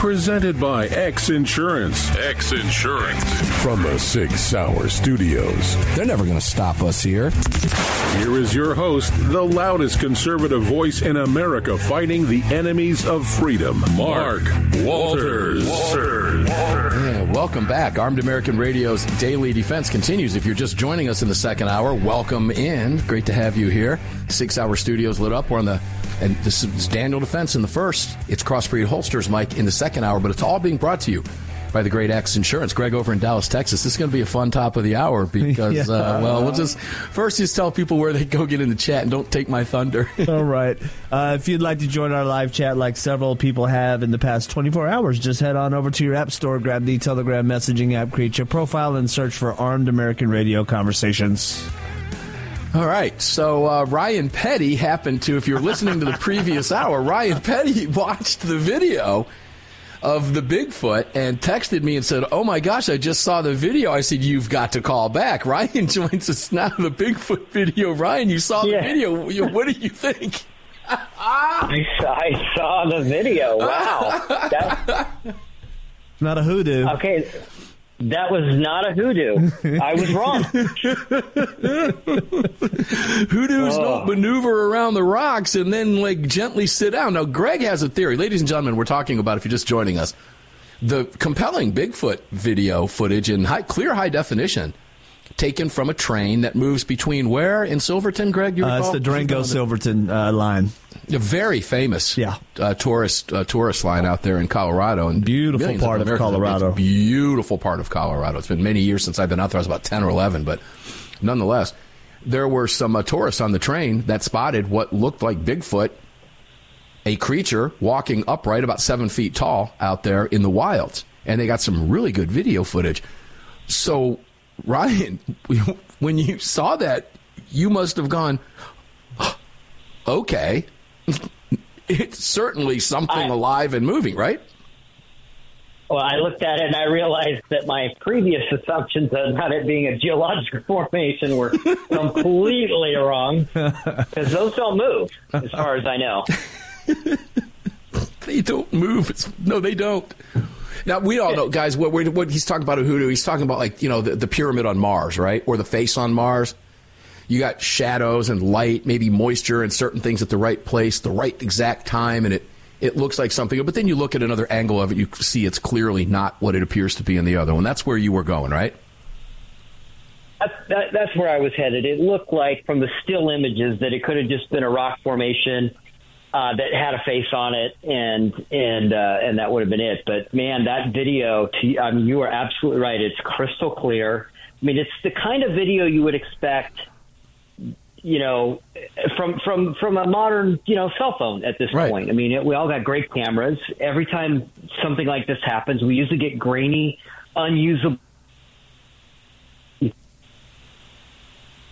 Presented by X Insurance. X Insurance. From the Sig Sauer Studios. They're never going to stop us here. Here is your host, the loudest conservative voice in America fighting the enemies of freedom, Mark Walters. Walters. Yeah, welcome back. Armed American Radio's Daily Defense continues. If you're just joining us in the second hour, welcome in. Great to have you here. Sig Sauer Studios lit up. We're on the and this is Daniel Defense in the first. It's Crossbreed Holsters, Mike, in the second hour, but it's all being brought to you by the great X Insurance. Greg over in Dallas, Texas. This is going to be a fun top of the hour because, Yeah. uh, well, we'll just first just tell people where they go get in the chat and don't take my thunder. All right. Uh, if you'd like to join our live chat like several people have in the past 24 hours, just head on over to your app store, grab the Telegram messaging app, create your profile, and search for Armed American Radio Conversations. All right. So uh, Ryan Petty happened to, if you're listening to the previous hour, Ryan Petty watched the video of the Bigfoot and texted me and said, "Oh my gosh, I just saw the video." I said, "You've got to call back." Ryan joins us now. The Bigfoot video. Ryan, you saw Yeah. the video. What do you think? I saw, I saw the video. Wow. That, Not a hoodoo. okay. That was not a hoodoo. I was wrong. Hoodoos don't maneuver around the rocks and then like gently sit down. Now, Greg has a theory. Ladies and gentlemen, we're talking about if you're just joining us, the compelling Bigfoot video footage in high, clear high definition, taken from a train that moves between where in Silverton, Greg? You Uh, it's recall? the Durango Silverton uh, line. A very famous Yeah. uh, tourist uh, tourist line out there in Colorado. And Beautiful part of been- Colorado. Beautiful part of Colorado. It's been many years since I've been out there. I was about 10 or 11, but nonetheless, there were some uh, tourists on the train that spotted what looked like Bigfoot, a creature walking upright about seven feet tall out there in the wilds. And they got some really good video footage. So, Ryan, when you saw that, you must have gone, okay, it's certainly something I- alive and moving, right? Well, I looked at it and I realized that my previous assumptions about it being a geological formation were completely wrong because those don't move, as far as I know. They don't move. It's, no, they don't. Now we all know, guys. What, what what he's talking about a hoodoo? He's talking about like you know the, the pyramid on Mars, right, or the face on Mars. You got shadows and light, maybe moisture and certain things at the right place, the right exact time, and it it looks like something. But then you look at another angle of it, you see it's clearly not what it appears to be in the other one. That's where you were going, right? That's, that, that's where I was headed. It looked like from the still images that it could have just been a rock formation uh, that had a face on it, and and uh, and that would have been it. But man, that video, to, mean, you are absolutely right. It's crystal clear. I mean, it's the kind of video you would expect, you know, from from from a modern you know cell phone at this Right. point. I mean, we all got great cameras. Every time something like this happens, we usually get grainy, unusable.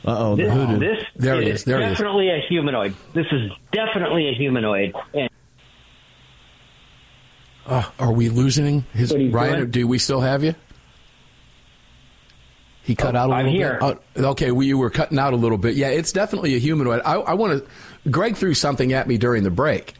Uh oh, This, this There he is is, there he is. definitely a humanoid. This is definitely a humanoid. And Uh, are we losing his What are you Ryan? doing? Do we still have you? He cut Oh, out a I'm little here. bit. Oh, okay, we you were cutting out a little bit. Yeah, it's definitely a humanoid. I, I want to. Greg threw something at me during the break,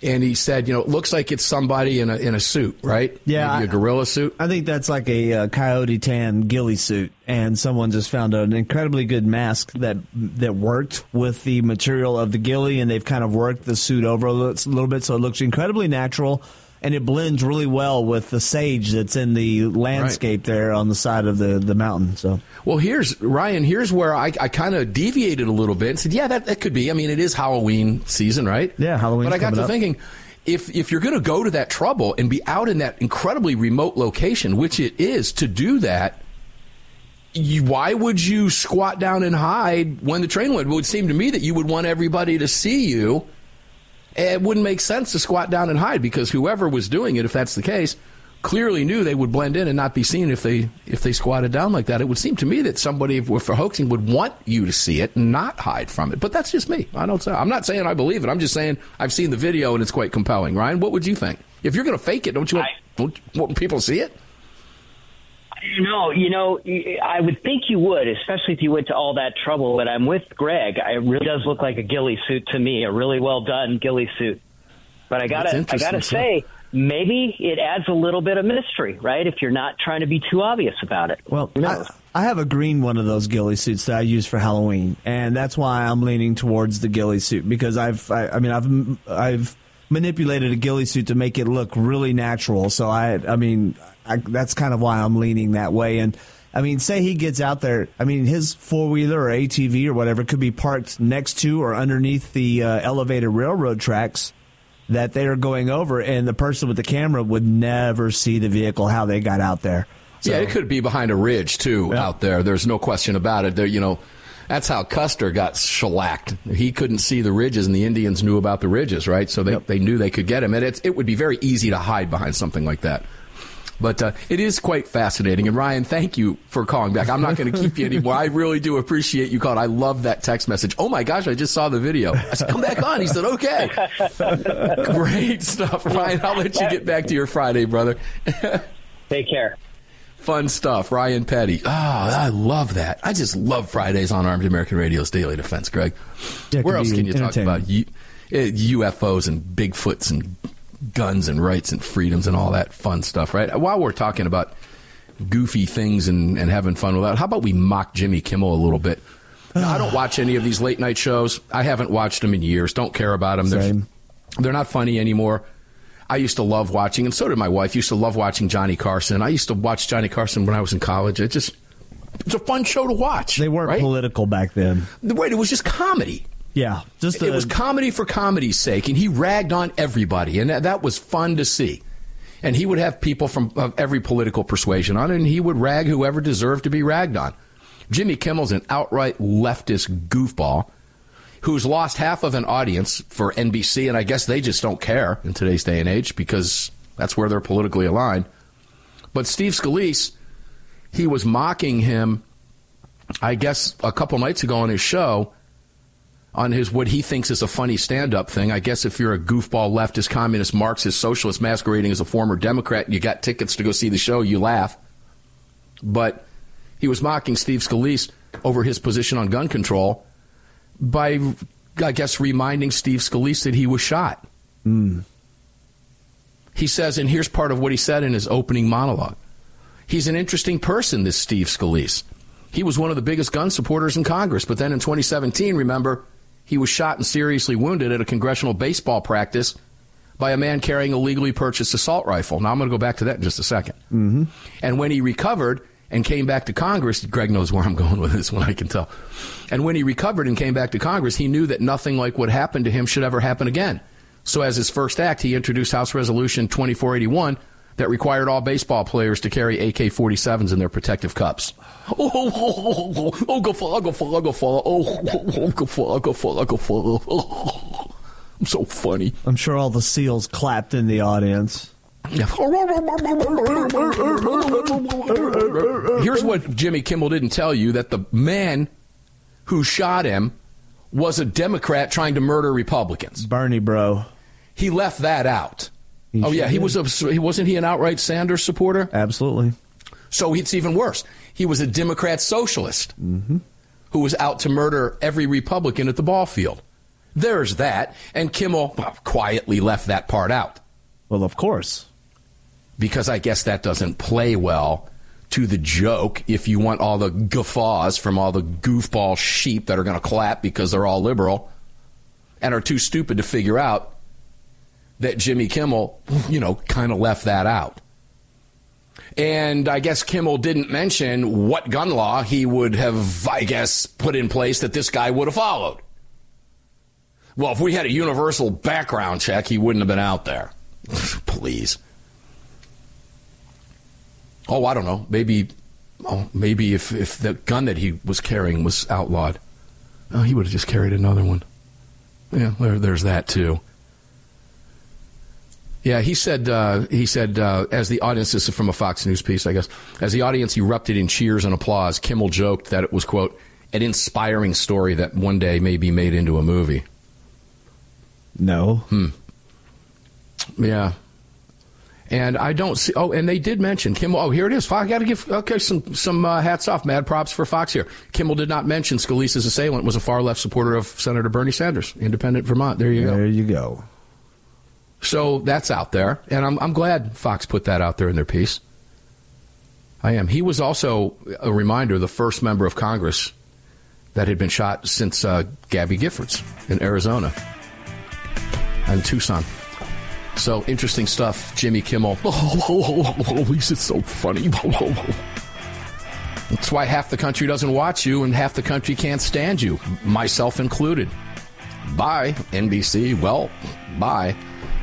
and he said, "You know, it looks like it's somebody in a in a suit, right? Yeah, Maybe a I- gorilla suit." I think that's like a uh, coyote tan ghillie suit, and someone just found an incredibly good mask that that worked with the material of the ghillie, and they've kind of worked the suit over a little, little bit, so it looks incredibly natural, and it blends really well with the sage that's in the landscape there on the side of the the mountain. So Well, here's Ryan. Here's where I, I kind of deviated a little bit and said, "Yeah, that, that could be. I mean, it is Halloween season, right? Yeah, Halloween. But I got to up. thinking, if if you're going to go to that trouble and be out in that incredibly remote location, which it is, to do that, you, why would you squat down and hide when the train went? It would seem to me that you would want everybody to see you. It wouldn't make sense to squat down and hide because whoever was doing it, if that's the case, clearly knew they would blend in and not be seen if they if they squatted down like that. It would seem to me that somebody for hoaxing would want you to see it and not hide from it. But that's just me. I don't say I'm not saying I believe it. I'm just saying I've seen the video and it's quite compelling. Ryan, what would you think? If you're going to fake it, don't you want, I, don't you want people to see it? No, you know, I would think you would, especially if you went to all that trouble. But I'm with Greg. It really does look like a ghillie suit to me, a really well done ghillie suit. But I gotta, I gotta say, maybe it adds a little bit of mystery, right? If you're not trying to be too obvious about it. Well, I, I, have a green one of those ghillie suits that I use for Halloween, and that's why I'm leaning towards the ghillie suit because I've, I, I mean, I've, I've manipulated a ghillie suit to make it look really natural. So I, I mean, I, that's kind of why I'm leaning that way. And I mean, say he gets out there. I mean, his four wheeler or ATV or whatever could be parked next to or underneath the uh, elevated railroad tracks that they are going over, and the person with the camera would never see the vehicle how they got out there. So, yeah, it could be behind a ridge too yeah. out there. There's no question about it. There, you know, that's how Custer got shellacked. He couldn't see the ridges, and the Indians knew about the ridges, right? So they, yep. they knew they could get him, and it's, it would be very easy to hide behind something like that. But uh, it is quite fascinating. And Ryan, thank you for calling back. I'm not going to keep you anymore. I really do appreciate you calling. I love that text message. Oh my gosh, I just saw the video. I said, come back on. He said, okay. Great stuff, Ryan. I'll let you get back to your Friday, brother. Take care. Fun stuff. Ryan Petty. Oh, I love that. I just love Fridays on Armed American Radio's Daily Defense, Greg. Yeah, Where else can you talk about U- UFOs and Bigfoots and guns and rights and freedoms and all that fun stuff, right? While we're talking about goofy things and, and having fun with that, how about we mock Jimmy Kimmel a little bit? Now, I don't watch any of these late night shows. I haven't watched them in years. Don't care about them. They're, they're not funny anymore. I used to love watching, and so did my wife. Used to love watching Johnny Carson. I used to watch Johnny Carson when I was in college. It just it's a fun show to watch. They weren't right? political back then. Right, it was just comedy. Yeah, just a, it was comedy for comedy's sake, and he ragged on everybody, and that, that was fun to see. And he would have people from every political persuasion on and he would rag whoever deserved to be ragged on. Jimmy Kimmel's an outright leftist goofball who's lost half of an audience for NBC, and I guess they just don't care in today's day and age because that's where they're politically aligned. But Steve Scalise, he was mocking him, I guess, a couple nights ago on his show on his what he thinks is a funny stand-up thing. I guess if you're a goofball leftist, communist, Marxist, socialist masquerading as a former Democrat and you got tickets to go see the show, you laugh. But he was mocking Steve Scalise over his position on gun control by, I guess, reminding Steve Scalise that he was shot. Mm. He says, and here's part of what he said in his opening monologue. He's an interesting person, this Steve Scalise. He was one of the biggest gun supporters in Congress, but then in 2017, remember, he was shot and seriously wounded at a congressional baseball practice by a man carrying a legally purchased assault rifle. Now, I'm going to go back to that in just a 2nd mm-hmm. And when he recovered and came back to Congress, Greg knows where I'm going with this one, I can tell. And when he recovered and came back to Congress, he knew that nothing like what happened to him should ever happen again. So, as his first act, he introduced House Resolution 2481 that required all baseball players to carry AK 47s in their protective cups. Oh, oh, oh, oh, oh, go for, go for, go for, oh, oh, go for, go for, go for. Oh, I'm so funny. I'm sure all the seals clapped in the audience. Here's what Jimmy Kimmel didn't tell you that the man who shot him was a Democrat trying to murder Republicans. Bernie, bro. He left that out. He oh yeah, he was a he wasn't he an outright Sanders supporter? Absolutely. So it's even worse. He was a Democrat socialist mm-hmm. who was out to murder every Republican at the ball field. There's that, and Kimmel well, quietly left that part out. Well, of course, because I guess that doesn't play well to the joke. If you want all the guffaws from all the goofball sheep that are going to clap because they're all liberal and are too stupid to figure out that Jimmy Kimmel, you know, kind of left that out. And I guess Kimmel didn't mention what gun law he would have, I guess, put in place that this guy would have followed. Well, if we had a universal background check, he wouldn't have been out there. Please. Oh, I don't know. Maybe, oh, maybe if, if the gun that he was carrying was outlawed, oh, he would have just carried another one. Yeah, there, there's that too. Yeah, he said. Uh, he said uh, as the audience. This is from a Fox News piece, I guess. As the audience erupted in cheers and applause, Kimmel joked that it was quote an inspiring story that one day may be made into a movie. No. Hmm. Yeah. And I don't see. Oh, and they did mention Kimmel. Oh, here it is. I got to give okay some some uh, hats off, mad props for Fox here. Kimmel did not mention Scalise's assailant was a far left supporter of Senator Bernie Sanders, Independent Vermont. There you go. There you go. So that's out there, and I'm, I'm glad Fox put that out there in their piece. I am. He was also a reminder, the first member of Congress that had been shot since uh, Gabby Giffords in Arizona and Tucson. So interesting stuff, Jimmy Kimmel. Oh, he's so funny. That's why half the country doesn't watch you and half the country can't stand you, myself included. Bye, NBC. Well, bye.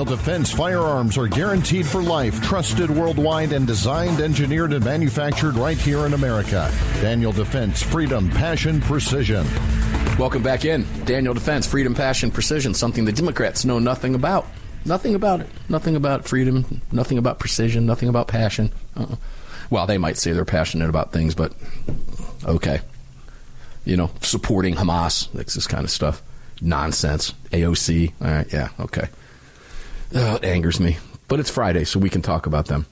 Daniel Defense firearms are guaranteed for life, trusted worldwide, and designed, engineered, and manufactured right here in America. Daniel Defense, freedom, passion, precision. Welcome back in. Daniel Defense, freedom, passion, precision, something the Democrats know nothing about. Nothing about it. Nothing about freedom, nothing about precision, nothing about passion. Uh-uh. Well, they might say they're passionate about things, but okay. You know, supporting Hamas, this kind of stuff. Nonsense. AOC. All right, yeah, okay. Oh, it angers me. But it's Friday, so we can talk about them.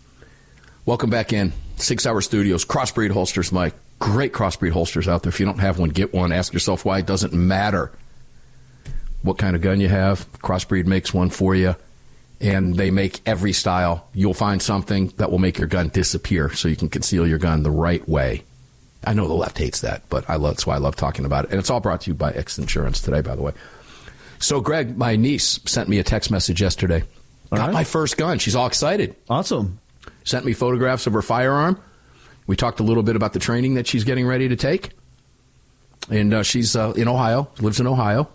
Welcome back in. Sig Sauer Studios, Crossbreed Holsters, Mike. Great crossbreed holsters out there. If you don't have one, get one. Ask yourself why. It doesn't matter what kind of gun you have. Crossbreed makes one for you, and they make every style. You'll find something that will make your gun disappear so you can conceal your gun the right way. I know the left hates that, but I love, that's why I love talking about it. And it's all brought to you by X Insurance today, by the way. So, Greg, my niece sent me a text message yesterday. All Got right. my first gun. She's all excited. Awesome. Sent me photographs of her firearm. We talked a little bit about the training that she's getting ready to take. And uh, she's uh, in Ohio, lives in Ohio.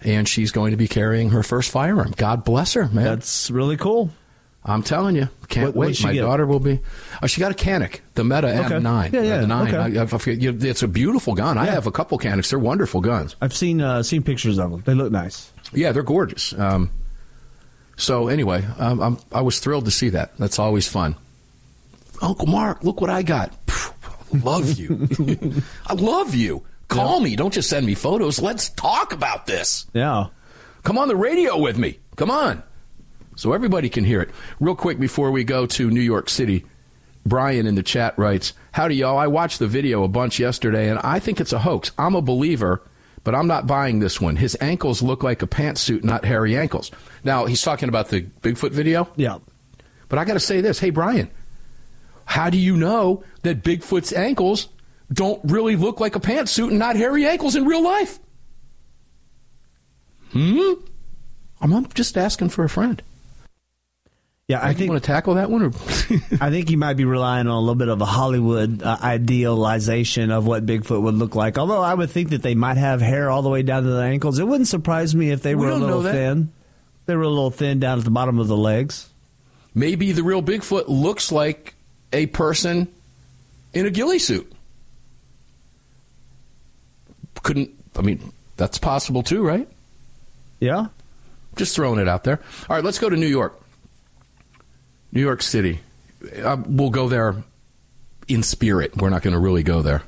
And she's going to be carrying her first firearm. God bless her, man. That's really cool. I'm telling you, can't What- wait. My get? daughter will be. Oh, she got a Canik, the Meta Okay. M9. Yeah, yeah, The 9. okay. I, I forget, you it's a beautiful gun. I have a couple Caniks. They're wonderful guns. I've seen uh, seen pictures of them. They look nice. Yeah, they're gorgeous. Um, so anyway, um, I'm, I was thrilled to see that. That's always fun. Uncle Mark, look what I got. Love you. I love you. Call me. Don't just send me photos. Let's talk about this. Yeah. Come on the radio with me. Come on. So everybody can hear it. Real quick before we go to New York City, Brian in the chat writes, Howdy, y'all. I watched the video a bunch yesterday, and I think it's a hoax. I'm a believer, but I'm not buying this one. His ankles look like a pantsuit, not hairy ankles. Now, he's talking about the Bigfoot video, Yeah. but I got to say this. Hey, Brian, how do you know that Bigfoot's ankles don't really look like a pantsuit and not hairy ankles in real life? Hmm? I'm I'm just asking for a friend. Yeah, I I think want to tackle that one, or I think you might be relying on a little bit of a Hollywood uh, idealization of what Bigfoot would look like. Although I would think that they might have hair all the way down to the ankles. It wouldn't surprise me if they We were a little thin. They were a little thin down at the bottom of the legs. maybe the real Bigfoot looks like a person in a ghillie suit. Couldn't I mean that's possible too, right? Yeah. Just throwing it out there. All right, let's go to New York. New York City. Uh, we'll go there in spirit. We're not going to really go there.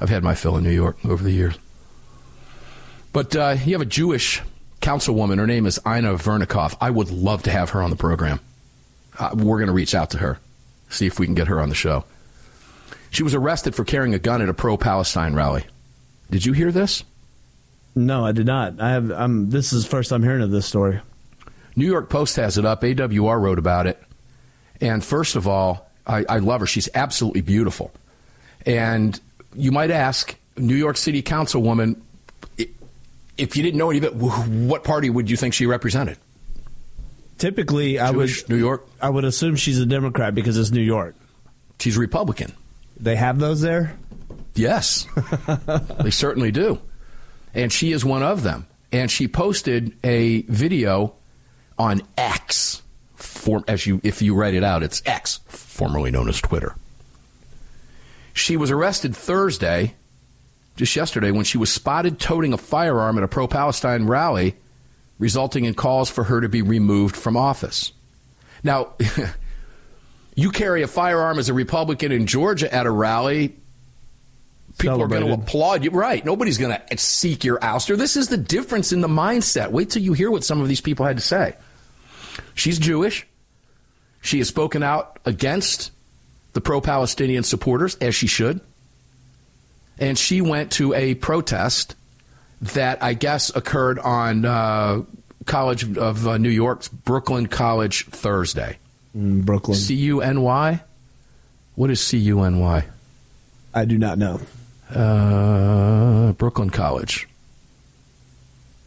I've had my fill in New York over the years. But uh, you have a Jewish councilwoman. Her name is Inna Vernikov. I would love to have her on the program. Uh, we're going to reach out to her, see if we can get her on the show. She was arrested for carrying a gun at a pro Palestine rally. Did you hear this? No, I did not. I have. Um, this is the first I'm hearing of this story. New York Post has it up. AWR wrote about it. And first of all, I, I love her. She's absolutely beautiful. And you might ask, New York City Councilwoman, if you didn't know any of it, what party would you think she represented? Typically, I would New York? I would assume she's a Democrat because it's New York. She's Republican. They have those there. Yes, they certainly do. And she is one of them. And she posted a video on X, for, as you, if you write it out, it's X, formerly known as Twitter. She was arrested Thursday, just yesterday, when she was spotted toting a firearm at a pro Palestine rally, resulting in calls for her to be removed from office. Now, you carry a firearm as a Republican in Georgia at a rally, people are going to applaud you. Right. Nobody's going to seek your ouster. This is the difference in the mindset. Wait till you hear what some of these people had to say. She's Jewish. She has spoken out against the pro Palestinian supporters, as she should. And she went to a protest that I guess occurred on uh, College of uh, New York's Brooklyn College Thursday. Mm, Brooklyn. C U N Y? What is C U N Y? I do not know. Uh, Brooklyn College.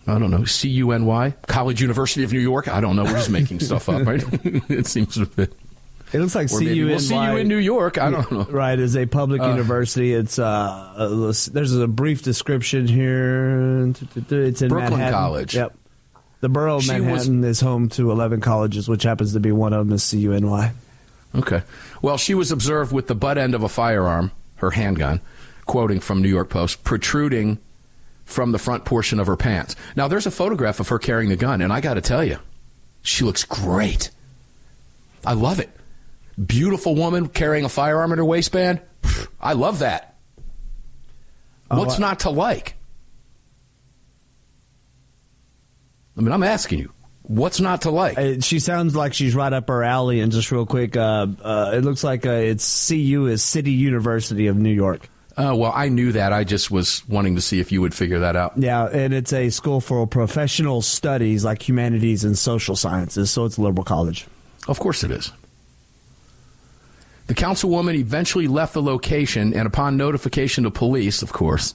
I don't know. C U N Y? College University of New York? I don't know. We're just making stuff up, right? it seems a bit. It looks like CUNY. we'll see you in New York. I don't know. Right, is a public Uh, university. It's uh, uh, there's a brief description here. It's in Brooklyn Manhattan. College. Yep. The borough of She was- Manhattan is home to 11 colleges, which happens to be one of them is CUNY. Okay. Well, she was observed with the butt end of a firearm, her handgun, quoting from New York Post, protruding from the front portion of her pants. Now, there's a photograph of her carrying the gun, and I got to tell you, she looks great. I love it. Beautiful woman carrying a firearm in her waistband. I love that. What's I- not to like? I mean, I'm asking you, what's not to like? Uh, She sounds like she's right up her alley. And just real quick, uh, uh, it looks like uh, it's CU is City University of New York. Uh, well, I knew that. I just was wanting to see if you would figure that out. Yeah, and it's a school for professional studies like humanities and social sciences. So it's a liberal college. Of course it is. The councilwoman eventually left the location, and upon notification to police, of course,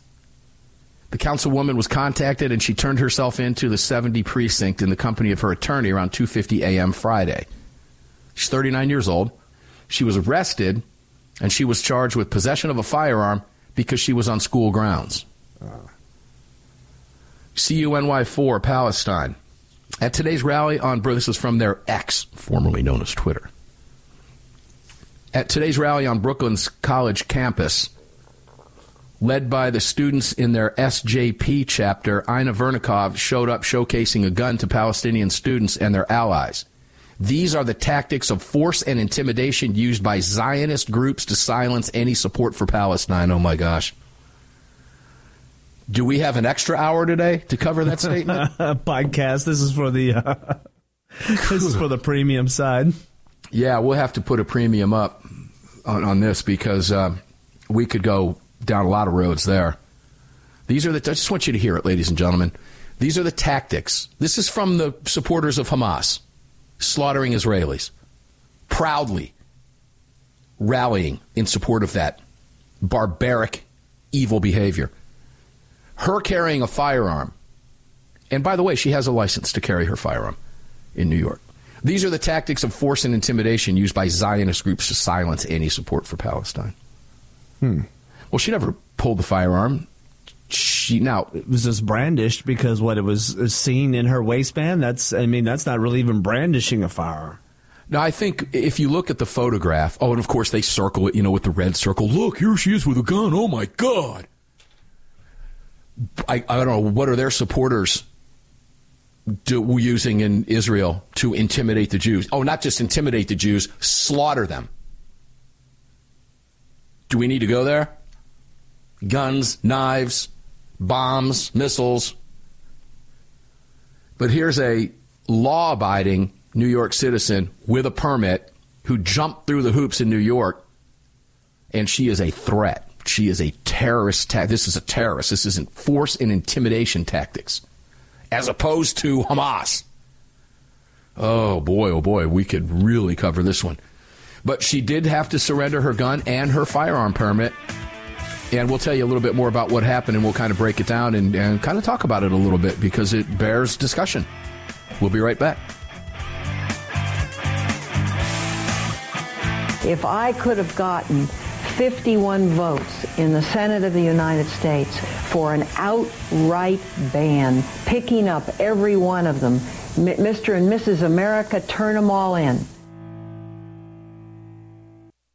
the councilwoman was contacted and she turned herself into the 70 precinct in the company of her attorney around 2:50 a.m. Friday. She's 39 years old. She was arrested and she was charged with possession of a firearm because she was on school grounds. CUNY4 Palestine. At today's rally on, this is from their X, formerly known as Twitter. At today's rally on Brooklyn's college campus, led by the students in their SJP chapter, Inna Vernikov showed up showcasing a gun to Palestinian students and their allies. These are the tactics of force and intimidation used by Zionist groups to silence any support for Palestine. Oh my gosh. Do we have an extra hour today to cover that statement? Podcast. This is for the uh, this is for the premium side. Yeah, we'll have to put a premium up on, on this because um, we could go down a lot of roads there. These are the. I just want you to hear it, ladies and gentlemen. These are the tactics. This is from the supporters of Hamas, slaughtering Israelis, proudly rallying in support of that barbaric, evil behavior. Her carrying a firearm, and by the way, she has a license to carry her firearm in New York. These are the tactics of force and intimidation used by Zionist groups to silence any support for Palestine. Hmm. Well, she never pulled the firearm. She now It was just brandished because what it was seen in her waistband. That's I mean that's not really even brandishing a firearm. Now, I think if you look at the photograph, oh, and of course they circle it, you know, with the red circle. Look, here she is with a gun. Oh my God! I, I don't know what are their supporters do, using in Israel to intimidate the Jews. Oh, not just intimidate the Jews, slaughter them. Do we need to go there? Guns, knives, bombs, missiles. But here's a law abiding New York citizen with a permit who jumped through the hoops in New York, and she is a threat. She is a terrorist. Ta- this is a terrorist. This isn't force and intimidation tactics, as opposed to Hamas. Oh boy, oh boy, we could really cover this one. But she did have to surrender her gun and her firearm permit. And we'll tell you a little bit more about what happened, and we'll kind of break it down and, and kind of talk about it a little bit because it bears discussion. We'll be right back. If I could have gotten 51 votes in the Senate of the United States for an outright ban, picking up every one of them, Mr. and Mrs. America, turn them all in.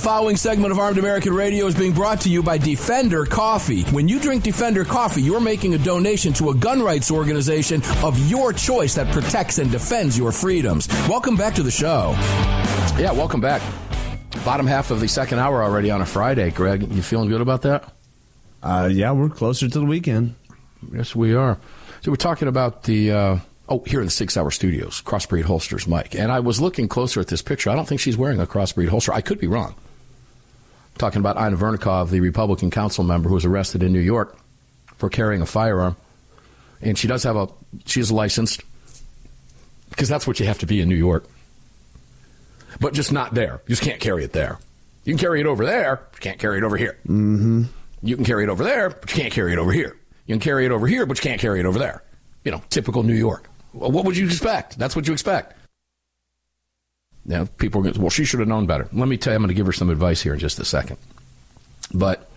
The following segment of Armed American Radio is being brought to you by Defender Coffee. When you drink Defender Coffee, you're making a donation to a gun rights organization of your choice that protects and defends your freedoms. Welcome back to the show. Yeah, welcome back. Bottom half of the second hour already on a Friday, Greg. You feeling good about that? Uh, yeah, we're closer to the weekend. Yes, we are. So we're talking about the. Uh, Oh, here in the Sig Sauer Studios, Crossbreed Holsters, Mike. And I was looking closer at this picture. I don't think she's wearing a Crossbreed holster. I could be wrong. Talking about Inna Vernikov, the Republican council member who was arrested in New York for carrying a firearm. And she does have a, she is licensed, because that's what you have to be in New York. But just not there. You just can't carry it there. You can carry it over there, you can't carry it over here. Mm-hmm. You can carry it over there, but you can't carry it over here. You can carry it over here, but you can't carry it over there. You know, typical New York. Well, what would you expect? That's what you expect. Now, people are going to, well, she should have known better. Let me tell you, I'm going to give her some advice here in just a second. But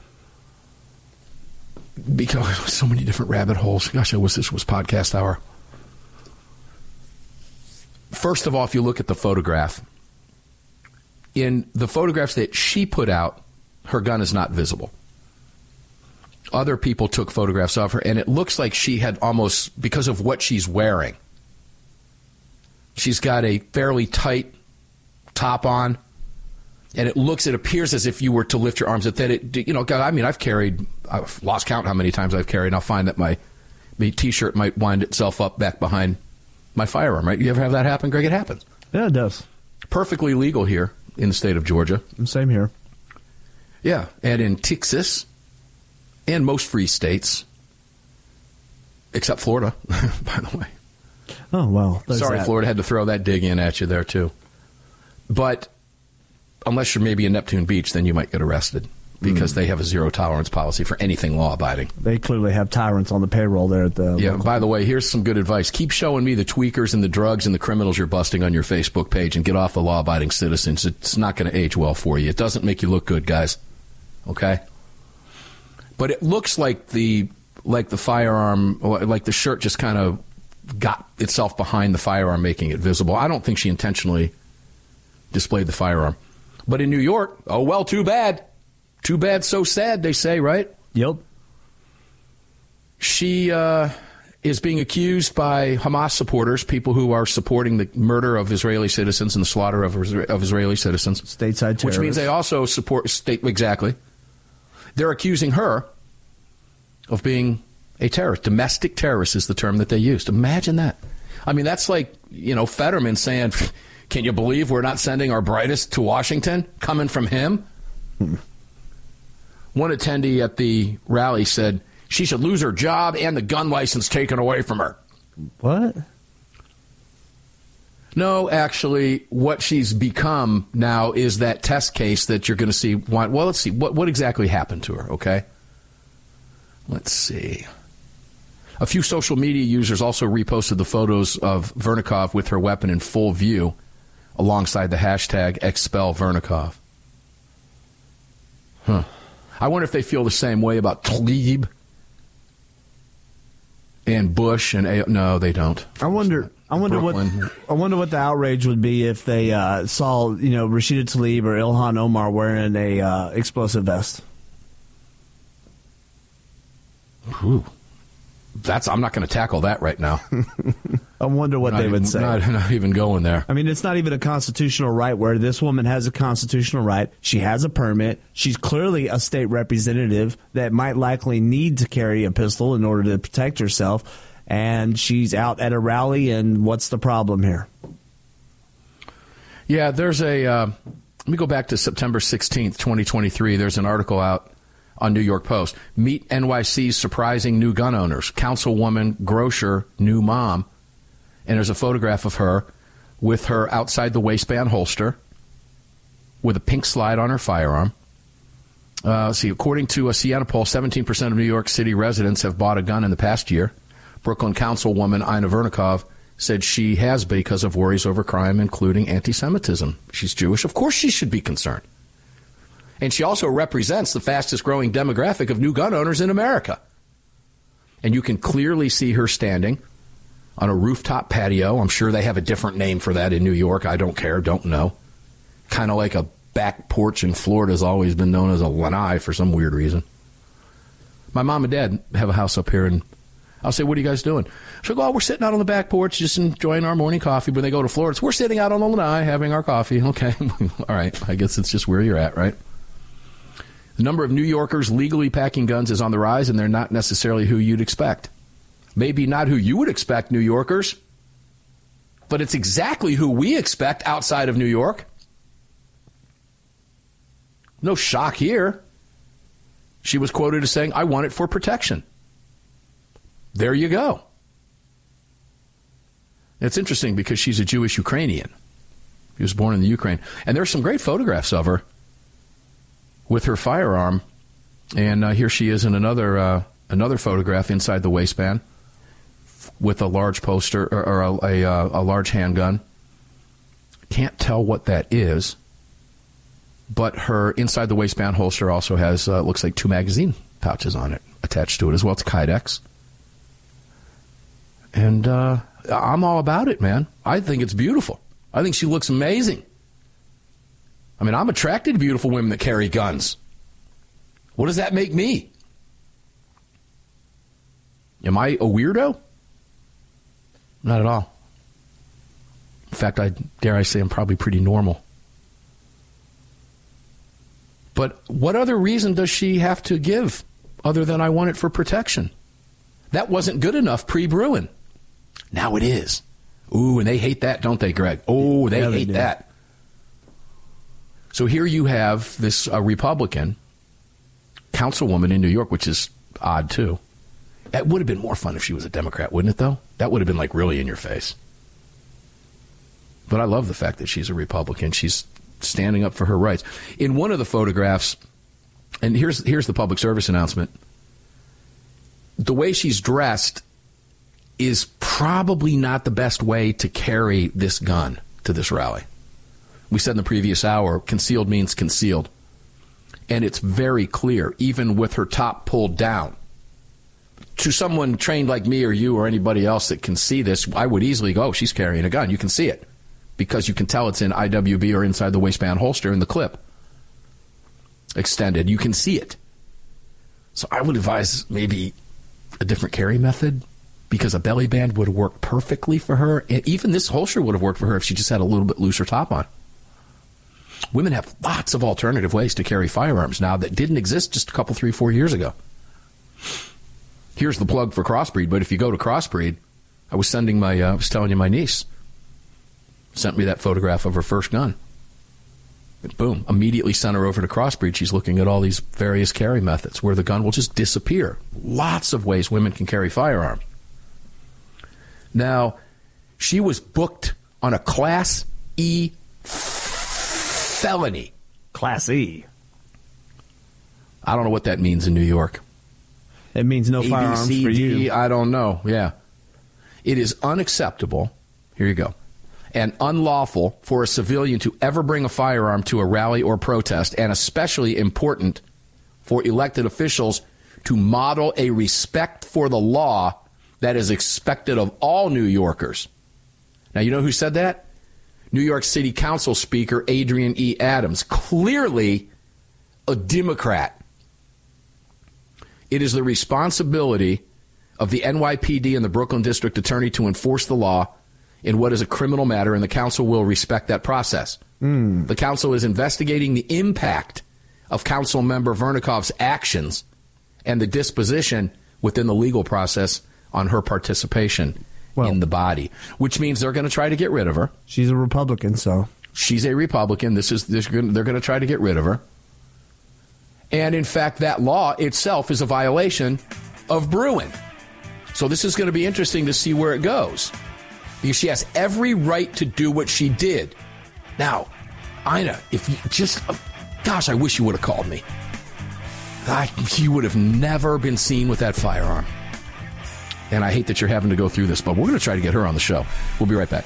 because so many different rabbit holes, gosh, I wish this was podcast hour. First of all, if you look at the photograph, in the photographs that she put out, her gun is not visible. Other people took photographs of her, and it looks like she had almost, because of what she's wearing, she's got a fairly tight top on, and it looks, it appears as if you were to lift your arms. That it, you know, I mean, I've carried, I've lost count how many times I've carried, and I'll find that my, my t-shirt might wind itself up back behind my firearm. Right? You ever have that happen, Greg? It happens. Yeah, it does. Perfectly legal here in the state of Georgia. Same here. Yeah, and in Texas, and most free states, except Florida, by the way. Oh well. Sorry, that. Florida had to throw that dig in at you there too. But unless you're maybe in Neptune Beach, then you might get arrested because mm. they have a zero tolerance policy for anything law abiding. They clearly have tyrants on the payroll there at the. Yeah. By the way, here's some good advice: keep showing me the tweakers and the drugs and the criminals you're busting on your Facebook page, and get off the law abiding citizens. It's not going to age well for you. It doesn't make you look good, guys. Okay. But it looks like the like the firearm, like the shirt, just kind of got itself behind the firearm, making it visible. I don't think she intentionally displayed the firearm. But in New York, oh well, too bad. Too bad, so sad, they say, right? Yep. She uh, is being accused by Hamas supporters, people who are supporting the murder of Israeli citizens and the slaughter of, of Israeli citizens. Stateside terrorists. Which means they also support state, exactly. They're accusing her of being a terrorist. Domestic terrorist is the term that they used. Imagine that. I mean, that's like, you know, Fetterman saying, can you believe we're not sending our brightest to Washington? Coming from him? Hmm. One attendee at the rally said she should lose her job and the gun license taken away from her. What? No, actually, what she's become now is that test case that you're going to see. Well, let's see. What, what exactly happened to her, okay? Let's see. A few social media users also reposted the photos of Vernikov with her weapon in full view alongside the hashtag expel Vernikov. Huh. I wonder if they feel the same way about Tlaib and Bush and A- no, they don't. I wonder. I wonder Brooklyn. what I wonder what the outrage would be if they uh, saw you know Rashida Tlaib or Ilhan Omar wearing a uh, explosive vest. Ooh that's I'm not going to tackle that right now. I wonder what not they even, would say. Not, not, even going there. I mean, it's not even a constitutional right where this woman has a constitutional right. She has a permit. She's clearly a state representative that might likely need to carry a pistol in order to protect herself. And she's out at a rally, and what's the problem here? Yeah, there's a. Uh, let me go back to September 16th, 2023. There's an article out on New York Post. Meet NYC's surprising new gun owners. Councilwoman Grocer, new mom. And there's a photograph of her with her outside the waistband holster with a pink slide on her firearm. Uh, see, according to a Siena poll, 17% of New York City residents have bought a gun in the past year. Brooklyn Councilwoman Inna Vernikov said she has because of worries over crime, including anti Semitism. She's Jewish. Of course, she should be concerned. And she also represents the fastest growing demographic of new gun owners in America. And you can clearly see her standing on a rooftop patio. I'm sure they have a different name for that in New York. I don't care, don't know. Kind of like a back porch in Florida has always been known as a lanai for some weird reason. My mom and dad have a house up here, and I'll say, What are you guys doing? She'll go, Oh, we're sitting out on the back porch just enjoying our morning coffee. When they go to Florida, It's we're sitting out on the lanai having our coffee. Okay. All right. I guess it's just where you're at, right? The number of New Yorkers legally packing guns is on the rise, and they're not necessarily who you'd expect. Maybe not who you would expect, New Yorkers, but it's exactly who we expect outside of New York. No shock here. She was quoted as saying, I want it for protection. There you go. It's interesting because she's a Jewish Ukrainian. She was born in the Ukraine. And there's some great photographs of her with her firearm And uh, here she is in another uh, another photograph inside the waistband with a large poster or, or a, a, uh, a large handgun. Can't tell what that is, but her inside the waistband holster also has uh, looks like two magazine pouches on it attached to it as well. It's Kydex, and uh, I'm all about it, man. I think it's beautiful. I think she looks amazing. I mean, I'm attracted to beautiful women that carry guns. What does that make me? Am I a weirdo? Not at all. In fact, I dare I say I'm probably pretty normal. But what other reason does she have to give other than I want it for protection? That wasn't good enough pre Bruen. Now it is. Ooh, and they hate that, don't they, Greg? Oh, they Yeah, hate do. that. So here you have this uh, Republican councilwoman in New York, which is odd too. It would have been more fun if she was a Democrat, wouldn't it? Though that would have been like really in your face. But I love the fact that she's a Republican. She's standing up for her rights. In one of the photographs, and here's here's the public service announcement. The way she's dressed is probably not the best way to carry this gun to this rally. We said in the previous hour, concealed means concealed. And it's very clear, even with her top pulled down. To someone trained like me or you or anybody else that can see this, I would easily go, oh, she's carrying a gun. You can see it because you can tell it's in IWB or inside the waistband holster in the clip. Extended. You can see it. So I would advise maybe a different carry method because a belly band would worked perfectly for her. And even this holster would have worked for her if she just had a little bit looser top on. Women have lots of alternative ways to carry firearms now that didn't exist just a couple, three, four years ago. Here's the plug for Crossbreed, but if you go to Crossbreed, I was sending my, uh, I was telling you, my niece sent me that photograph of her first gun. And boom, immediately sent her over to Crossbreed. She's looking at all these various carry methods where the gun will just disappear. Lots of ways women can carry firearms. Now, she was booked on a Class E felony. Class E. I don't know what that means in New York. It means no A, B, firearms C, for D, you. I don't know. Yeah. It is unacceptable. Here you go. And unlawful for a civilian to ever bring a firearm to a rally or protest, and especially important for elected officials to model a respect for the law that is expected of all New Yorkers. Now, you know who said that? New York City Council Speaker Adrienne E. Adams, clearly a Democrat. It is the responsibility of the NYPD and the Brooklyn District Attorney to enforce the law in what is a criminal matter, and the council will respect that process. Hmm. The council is investigating the impact of Council Member Vernikov's actions and the disposition within the legal process on her participation in the body, which means they're going to try to get rid of her. She's a Republican, so She's a Republican. This is this, they're going to try to get rid of her. And in fact, that law itself is a violation of Bruen. So this is going to be interesting to see where it goes. Because she has every right to do what she did. Now, Inna, if you just, uh, gosh, I wish you would have called me. I, you would have never been seen with that firearm. And I hate that you're having to go through this, but we're going to try to get her on the show. We'll be right back.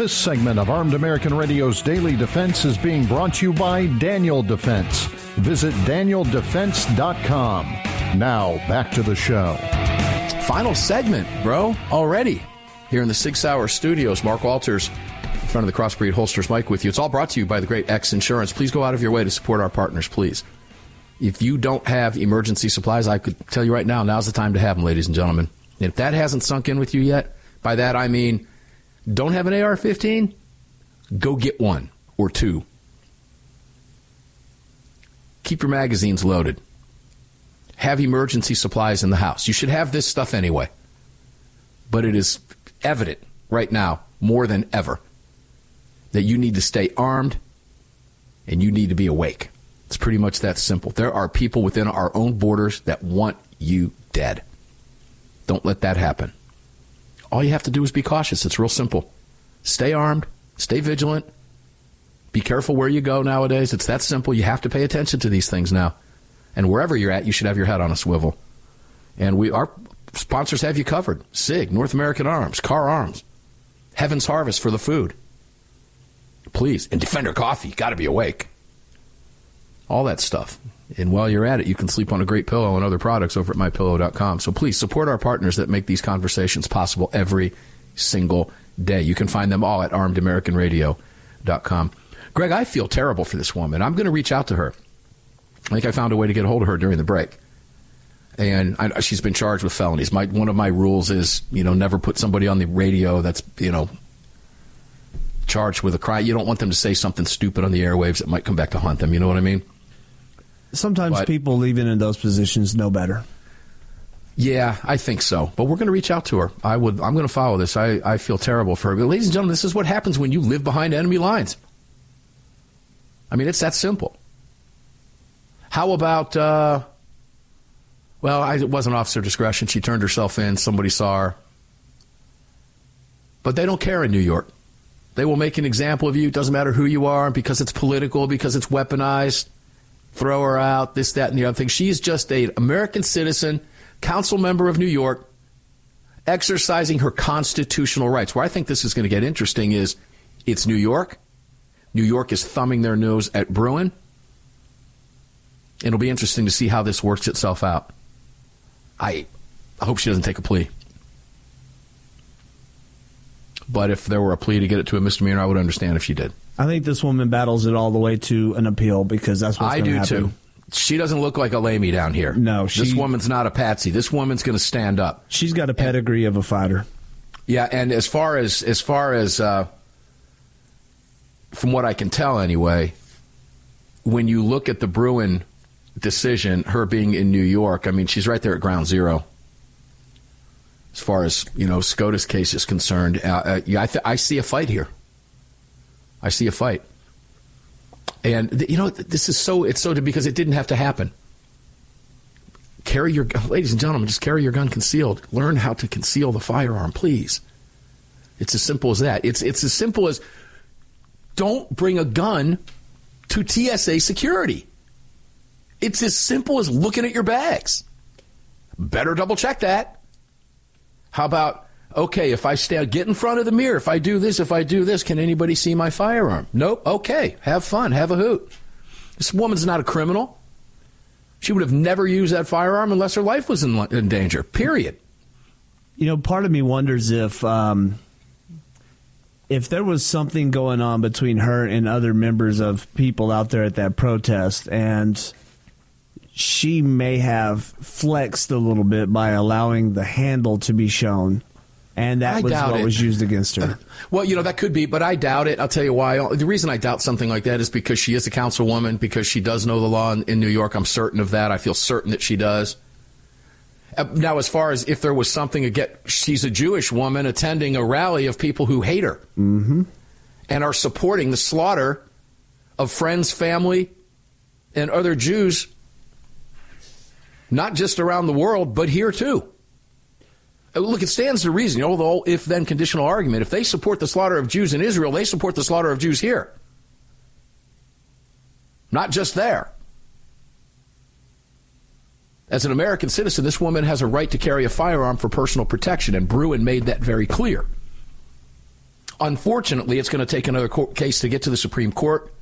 This segment of Armed American Radio's Daily Defense is being brought to you by Daniel Defense. Visit danieldefense.com. Now, back to the show. Final segment, bro, already. Here in the Sig Sauer studios, Mark Walters, in front of the Crossbreed Holsters mic with you. It's all brought to you by the great X Insurance. Please go out of your way to support our partners, please. If you don't have emergency supplies, I could tell you right now, now's the time to have them, ladies and gentlemen. And if that hasn't sunk in with you yet, by that I mean don't have an AR 15? Go get one or two. Keep your magazines loaded. Have emergency supplies in the house. You should have this stuff anyway. But it is evident right now, more than ever, that you need to stay armed and you need to be awake. It's pretty much that simple. There are people within our own borders that want you dead. Don't let that happen. All you have to do is be cautious. It's real simple. Stay armed, stay vigilant, be careful where you go nowadays. It's that simple. You have to pay attention to these things now. And wherever you're at, you should have your head on a swivel. And we our sponsors have you covered. SIG, North American Arms, Kahr Arms, Heaven's Harvest for the food. Please. And Defender Coffee, got to be awake. all that stuff. And while you're at it, you can sleep on a great pillow and other products over at mypillow.com. So please support our partners that make these conversations possible every single day. You can find them all at armedamericanradio.com. Greg, I feel terrible for this woman. I'm going to reach out to her. I think I found a way to get a hold of her during the break. And I, she's been charged with felonies. My, one of my rules is, you know, never put somebody on the radio that's, you know, charged with a crime. You don't want them to say something stupid on the airwaves that might come back to haunt them. You know what I mean? Sometimes but, people leaving in those positions know better. Yeah, I think so. But we're going to reach out to her. I would. I'm going to follow this. I, I feel terrible for her. But ladies and gentlemen, this is what happens when you live behind enemy lines. I mean, it's that simple. How about? Uh, well, I, it wasn't officer discretion. She turned herself in. Somebody saw her. But they don't care in New York. They will make an example of you. It doesn't matter who you are, because it's political, because it's weaponized. Throw her out, this, that, and the other thing. She's just an American citizen, council member of New York, exercising her constitutional rights. Where I think this is going to get interesting is it's New York. New York is thumbing their nose at Bruen. It'll be interesting to see how this works itself out. I, I hope she doesn't take a plea. But if there were a plea to get it to a misdemeanor, I would understand if she did. I think this woman battles it all the way to an appeal because that's what's I do happen. too. She doesn't look like a lamey down here. No, she, this woman's not a patsy. This woman's going to stand up. She's got a pedigree and, of a fighter. Yeah, and as far as as far as uh, from what I can tell, anyway, when you look at the Bruen decision, her being in New York, I mean, she's right there at ground zero as far as you know SCOTUS case is concerned. Uh, uh, yeah, I, th- I, see a fight here. I see a fight, and you know this is so it's so because it didn't have to happen. Carry your ladies and gentlemen, just carry your gun concealed. Learn how to conceal the firearm, please. It's as simple as that. It's it's as simple as don't bring a gun to TSA security. It's as simple as looking at your bags. Better double check that. How about, okay, if I stand, get in front of the mirror, if I do this, if I do this, can anybody see my firearm? Nope. Okay. Have fun. Have a hoot. This woman's not a criminal. She would have never used that firearm unless her life was in, in danger, period. You know, part of me wonders if. Um, if there was something going on between her and other members of people out there at that protest, and she may have flexed a little bit by allowing the handle to be shown. And that I was what it. was used against her. well, you know, that could be, but I doubt it. I'll tell you why. The reason I doubt something like that is because she is a councilwoman, because she does know the law in, in New York. I'm certain of that. I feel certain that she does. Uh, now, as far as if there was something again, she's a Jewish woman attending a rally of people who hate her mm-hmm. and are supporting the slaughter of friends, family, and other Jews not just around the world, but here too. Uh, look, it stands to reason, you know, the whole if then conditional argument. If they support the slaughter of Jews in Israel, they support the slaughter of Jews here. Not just there. As an American citizen, this woman has a right to carry a firearm for personal protection, and Bruen made that very clear. Unfortunately, it's going to take another court case to get to the Supreme Court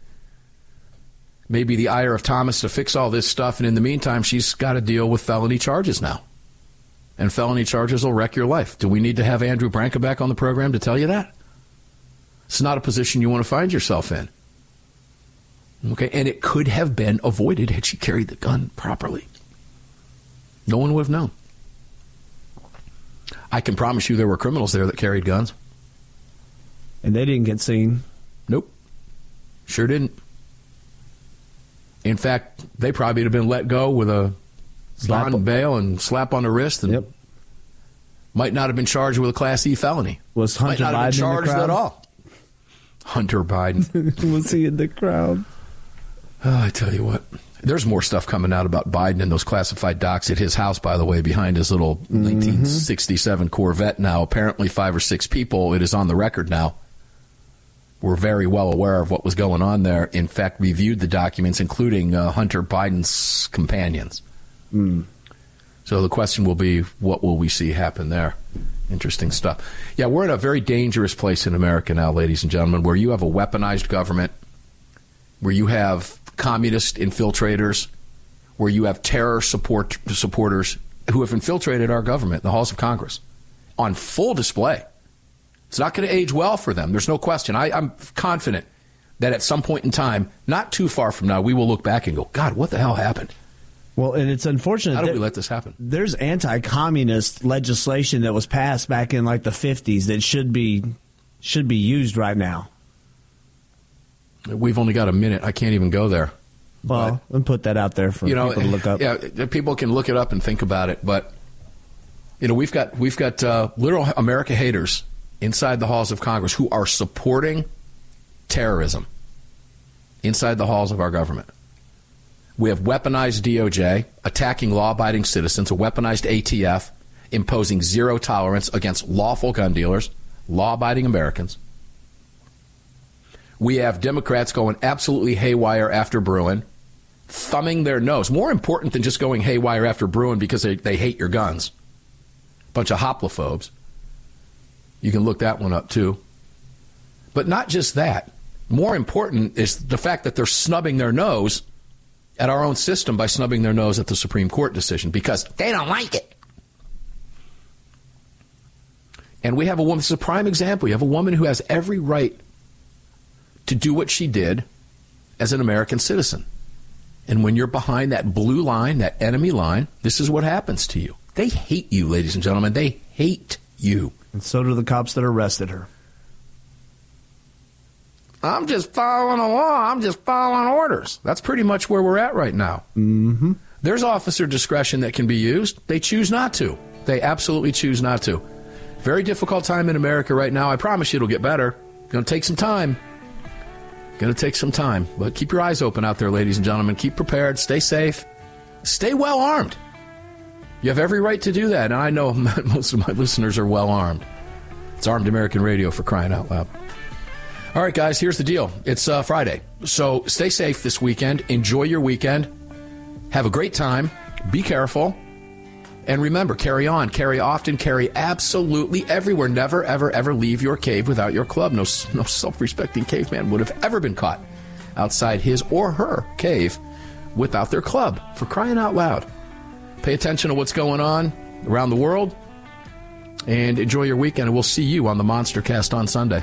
maybe the ire of Thomas to fix all this stuff. And in the meantime, she's got to deal with felony charges now. And felony charges will wreck your life. Do we need to have Andrew Branca back on the program to tell you that? It's not a position you want to find yourself in. Okay, and it could have been avoided had she carried the gun properly. No one would have known. I can promise you there were criminals there that carried guns. And they didn't get seen. Nope. Sure didn't. In fact, they probably would have been let go with a slap bond bail and slap on the wrist, and yep. might not have been charged with a Class E felony. Was Hunter might not Biden have been charged at all? Hunter Biden was he in the crowd? Oh, I tell you what. There's more stuff coming out about Biden and those classified docs at his house, by the way, behind his little mm-hmm. 1967 Corvette now. Apparently, five or six people, it is on the record now, were very well aware of what was going on there. In fact, reviewed the documents, including uh, Hunter Biden's companions. Mm. So the question will be, what will we see happen there? Interesting stuff. Yeah, we're in a very dangerous place in America now, ladies and gentlemen, where you have a weaponized government, where you have communist infiltrators, where you have terror support supporters who have infiltrated our government, the halls of Congress, on full display. It's not going to age well for them. There's no question. I, I'm confident that at some point in time, not too far from now, we will look back and go, God, what the hell happened? Well, and it's unfortunate. How that we let this happen? There's anti-communist legislation that was passed back in like the 50s that should be should be used right now. We've only got a minute. I can't even go there. Well, and put that out there for you know, people to look up. Yeah, people can look it up and think about it. But you know, we've got we've got uh, literal America haters inside the halls of Congress who are supporting terrorism inside the halls of our government. We have weaponized DOJ attacking law abiding citizens, a weaponized ATF imposing zero tolerance against lawful gun dealers, law abiding Americans. We have Democrats going absolutely haywire after Bruen, thumbing their nose. More important than just going haywire after Bruen because they, they hate your guns. Bunch of hoplophobes. You can look that one up too. But not just that. More important is the fact that they're snubbing their nose at our own system by snubbing their nose at the Supreme Court decision because they don't like it. And we have a woman, this is a prime example. You have a woman who has every right to do what she did as an American citizen. And when you're behind that blue line, that enemy line, this is what happens to you. They hate you, ladies and gentlemen. They hate you. And so do the cops that arrested her. I'm just following the law. I'm just following orders. That's pretty much where we're at right now. Mm-hmm. There's officer discretion that can be used. They choose not to. They absolutely choose not to. Very difficult time in America right now. I promise you it'll get better. Going to take some time. Going to take some time. But keep your eyes open out there, ladies and gentlemen. Keep prepared. Stay safe. Stay well armed. You have every right to do that. And I know most of my listeners are well armed. It's Armed American Radio for crying out loud. All right, guys, here's the deal. It's uh, Friday. So stay safe this weekend. Enjoy your weekend. Have a great time. Be careful. And remember, carry on, carry often, carry absolutely everywhere. Never, ever, ever leave your cave without your club. No, no self respecting caveman would have ever been caught outside his or her cave without their club. For crying out loud. Pay attention to what's going on around the world and enjoy your weekend. And we'll see you on the Monster Cast on Sunday.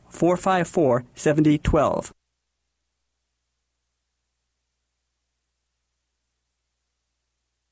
454 7012.